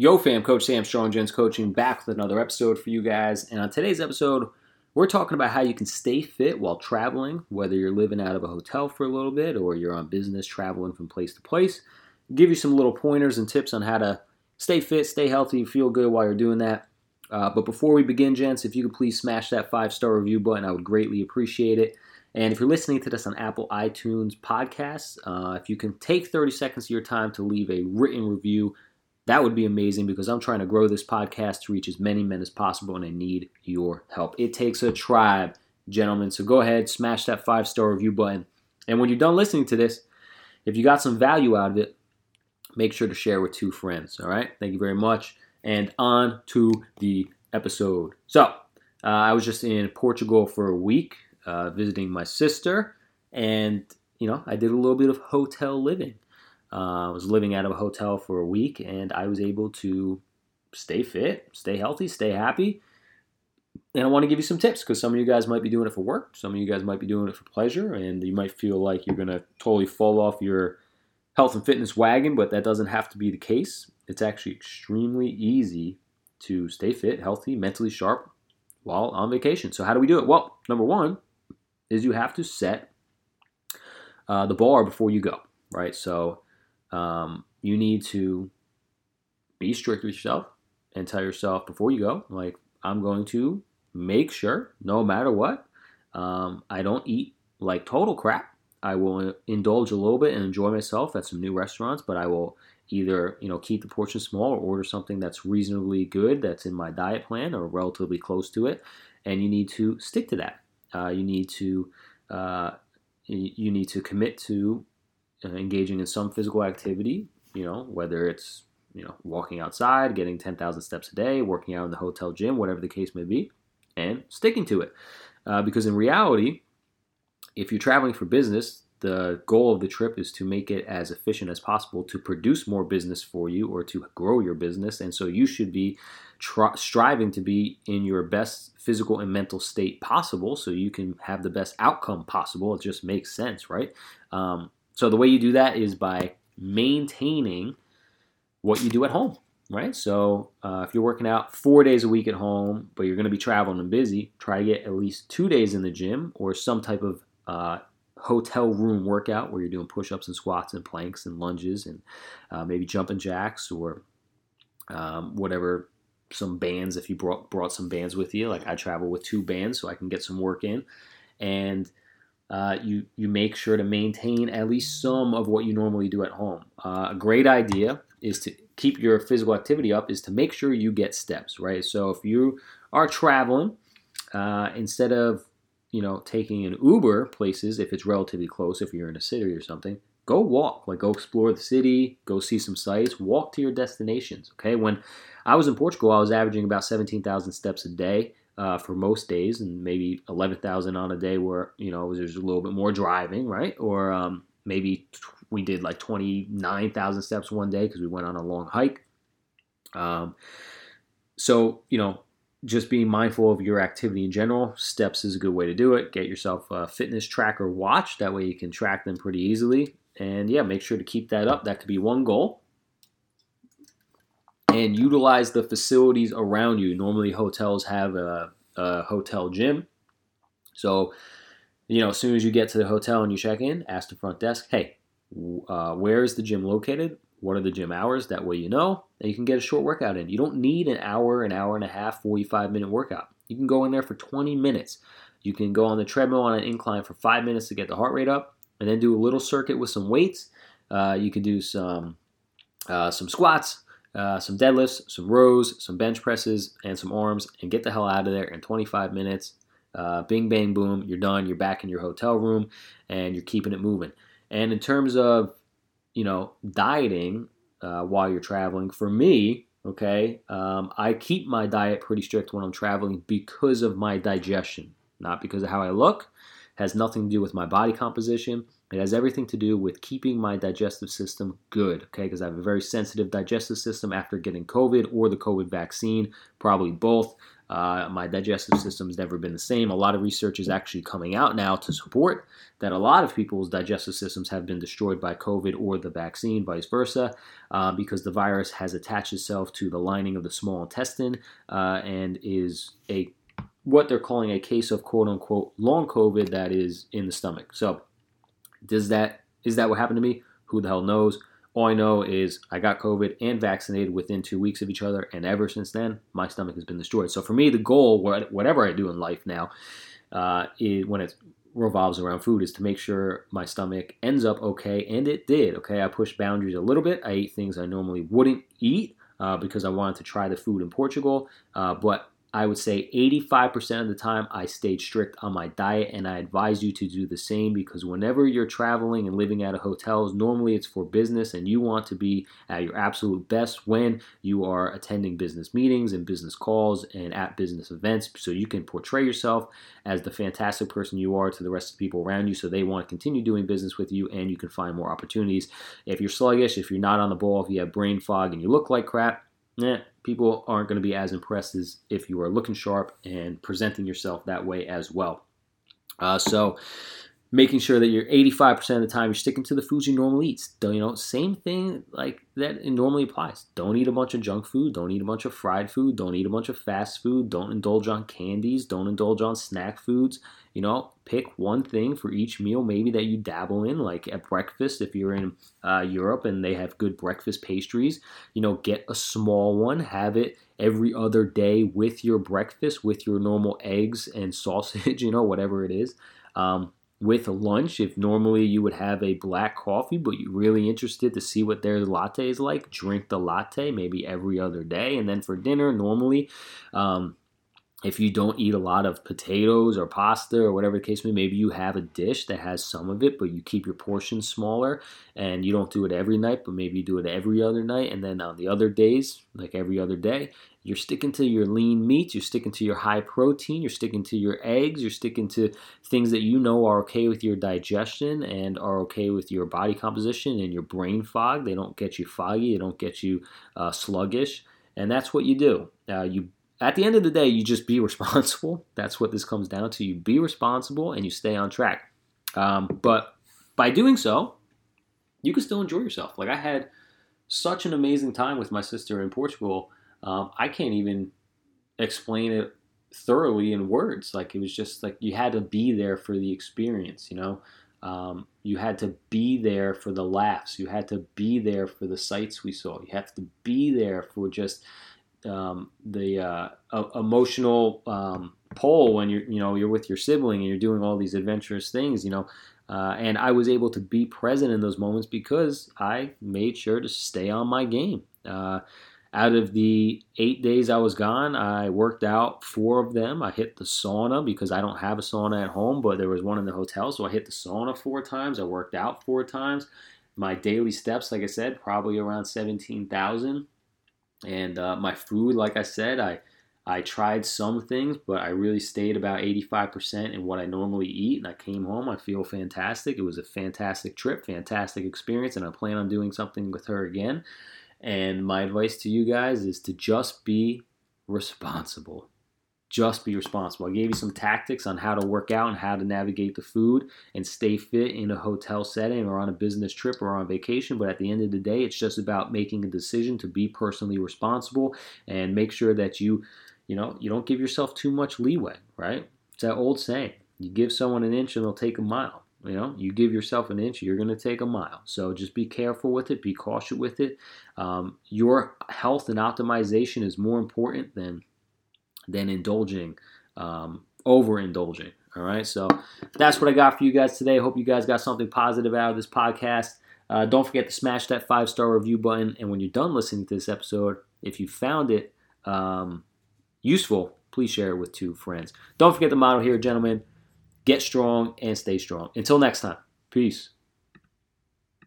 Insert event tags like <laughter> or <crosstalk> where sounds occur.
Yo, fam, Coach Sam Strong Gents Coaching back with another episode for you guys. And on today's episode, we're talking about how you can stay fit while traveling, whether you're living out of a hotel for a little bit or you're on business traveling from place to place. Give you some little pointers and tips on how to stay fit, stay healthy, feel good while you're doing that. Uh, but before we begin, gents, if you could please smash that five star review button, I would greatly appreciate it. And if you're listening to this on Apple iTunes podcasts, uh, if you can take 30 seconds of your time to leave a written review, that would be amazing because I'm trying to grow this podcast to reach as many men as possible and I need your help. It takes a tribe, gentlemen. So go ahead, smash that five star review button. And when you're done listening to this, if you got some value out of it, make sure to share with two friends. All right. Thank you very much. And on to the episode. So uh, I was just in Portugal for a week uh, visiting my sister, and you know I did a little bit of hotel living. Uh, I was living out of a hotel for a week, and I was able to stay fit, stay healthy, stay happy. And I want to give you some tips because some of you guys might be doing it for work, some of you guys might be doing it for pleasure, and you might feel like you're going to totally fall off your health and fitness wagon, but that doesn't have to be the case. It's actually extremely easy to stay fit, healthy, mentally sharp while on vacation. So, how do we do it? Well, number one is you have to set uh, the bar before you go, right? So, um, you need to be strict with yourself and tell yourself before you go, like, I'm going to make sure, no matter what, um, I don't eat like total crap. I will indulge a little bit and enjoy myself at some new restaurants, but I will either you know keep the portion small or order something that's reasonably good that's in my diet plan or relatively close to it, and you need to stick to that. Uh, you need to uh, you need to commit to engaging in some physical activity, you know, whether it's, you know, walking outside, getting 10,000 steps a day, working out in the hotel gym, whatever the case may be, and sticking to it. Uh, because in reality, if you're traveling for business, the goal of the trip is to make it as efficient as possible to produce more business for you or to grow your business. And so you should be tr- striving to be in your best physical and mental state possible so you can have the best outcome possible. It just makes sense, right? Um, so the way you do that is by maintaining what you do at home, right? So uh, if you're working out four days a week at home, but you're going to be traveling and busy, try to get at least two days in the gym or some type of uh, hotel room workout where you're doing push-ups and squats and planks and lunges and uh, maybe jumping jacks or um, whatever some bands if you brought brought some bands with you like i travel with two bands so i can get some work in and uh, you you make sure to maintain at least some of what you normally do at home. Uh, a great idea is to keep your physical activity up is to make sure you get steps right. So if you are traveling, uh, instead of you know taking an Uber places, if it's relatively close, if you're in a city or something, go walk. Like go explore the city, go see some sights, walk to your destinations. Okay, when I was in Portugal, I was averaging about seventeen thousand steps a day uh, for most days, and maybe eleven thousand on a day where you know there's a little bit more driving, right? Or um, maybe we did like twenty nine thousand steps one day because we went on a long hike. Um, so you know, just being mindful of your activity in general. Steps is a good way to do it. Get yourself a fitness tracker watch. That way you can track them pretty easily. And yeah, make sure to keep that up. That could be one goal and utilize the facilities around you. Normally, hotels have a, a, hotel gym. So, you know, as soon as you get to the hotel and you check in, ask the front desk, hey, uh, where is the gym located? What are the gym hours? That way you know, and you can get a short workout in. You don't need an hour, an hour and a half, 45 minute workout. You can go in there for 20 minutes. You can go on the treadmill on an incline for five minutes to get the heart rate up, and then do a little circuit with some weights. Uh, you can do some uh, some squats, uh, some deadlifts, some rows, some bench presses, and some arms, and get the hell out of there in 25 minutes. Uh, bing, bang, boom, you're done. You're back in your hotel room, and you're keeping it moving. And in terms of, you know, dieting uh, while you're traveling, for me, okay, um, I keep my diet pretty strict when I'm traveling because of my digestion, not because of how I look. Has nothing to do with my body composition. It has everything to do with keeping my digestive system good, okay? Because I have a very sensitive digestive system after getting COVID or the COVID vaccine, probably both. Uh, my digestive system has never been the same. A lot of research is actually coming out now to support that a lot of people's digestive systems have been destroyed by COVID or the vaccine, vice versa, uh, because the virus has attached itself to the lining of the small intestine uh, and is a what they're calling a case of quote unquote long COVID that is in the stomach. So, does that is that what happened to me? Who the hell knows? All I know is I got COVID and vaccinated within two weeks of each other, and ever since then, my stomach has been destroyed. So for me, the goal, whatever I do in life now, uh, is when it revolves around food, is to make sure my stomach ends up okay, and it did. Okay, I pushed boundaries a little bit. I ate things I normally wouldn't eat uh, because I wanted to try the food in Portugal, uh, but I would say 85% of the time I stayed strict on my diet, and I advise you to do the same because whenever you're traveling and living at a hotels, normally it's for business, and you want to be at your absolute best when you are attending business meetings and business calls and at business events, so you can portray yourself as the fantastic person you are to the rest of the people around you, so they want to continue doing business with you, and you can find more opportunities. If you're sluggish, if you're not on the ball, if you have brain fog, and you look like crap, eh, people aren't going to be as impressed as if you are looking sharp and presenting yourself that way as well. Uh, so, making sure that you're 85% of the time you're sticking to the foods you normally eat. Don't, you know, same thing like that normally applies. Don't eat a bunch of junk food. Don't eat a bunch of fried food. Don't eat a bunch of fast food. Don't indulge on candies. Don't indulge on snack foods. You know, pick one thing for each meal, maybe that you dabble in, like at breakfast. If you're in uh, Europe and they have good breakfast pastries, you know, get a small one, have it every other day with your breakfast, with your normal eggs and <laughs> sausage, you know, whatever it is. Um, with lunch, if normally you would have a black coffee, but you're really interested to see what their latte is like, drink the latte maybe every other day. And then for dinner, normally, um, if you don't eat a lot of potatoes or pasta or whatever the case may be, maybe you have a dish that has some of it, but you keep your portions smaller and you don't do it every night, but maybe you do it every other night. And then on the other days, like every other day, you're sticking to your lean meats, you're sticking to your high protein, you're sticking to your eggs, you're sticking to things that you know are okay with your digestion and are okay with your body composition and your brain fog. They don't get you foggy, they don't get you uh, sluggish. And that's what you do. Uh, you at the end of the day, you just be <laughs> responsible. That's what this comes down to. You be responsible and you stay on track. Um, but by doing so, you can still enjoy yourself. Like I had such an amazing time with my sister in Portugal. Um, I can't even explain it thoroughly in words. Like it was just like you had to be there for the experience, you know. Um, you had to be there for the laughs. You had to be there for the sights we saw. You have to be there for just um, the uh, emotional um, pull when you're you know you're with your sibling and you're doing all these adventurous things you know uh, and I was able to be present in those moments because I made sure to stay on my game. Uh, out of the eight days I was gone, I worked out four of them. I hit the sauna because I don't have a sauna at home, but there was one in the hotel, so I hit the sauna four times. I worked out four times. My daily steps, like I said, probably around seventeen thousand. And uh, my food, like I said, I I tried some things, but I really stayed about 85% in what I normally eat. And I came home, I feel fantastic. It was a fantastic trip, fantastic experience, and I plan on doing something with her again. And my advice to you guys is to just be responsible just be responsible. I gave you some tactics on how to work out and how to navigate the food and stay fit in a hotel setting or on a business trip or on vacation. But at the end of the day, it's just about making a decision to be personally responsible and make sure that you, you know, you don't give yourself too much leeway, right? It's that old saying you give someone an inch and they'll take a mile. You know, you give yourself an inch, you're going to take a mile. So just be careful with it, be cautious with it. Um, your health and optimization is more important than than indulging, um, overindulging. All right, so that's what I got for you guys today. Hope you guys got something positive out of this podcast. Uh, don't forget to smash that five star review button. And when you're done listening to this episode, if you found it um, useful, please share it with two friends. Don't forget the motto here, gentlemen get strong and stay strong. Until next time, peace.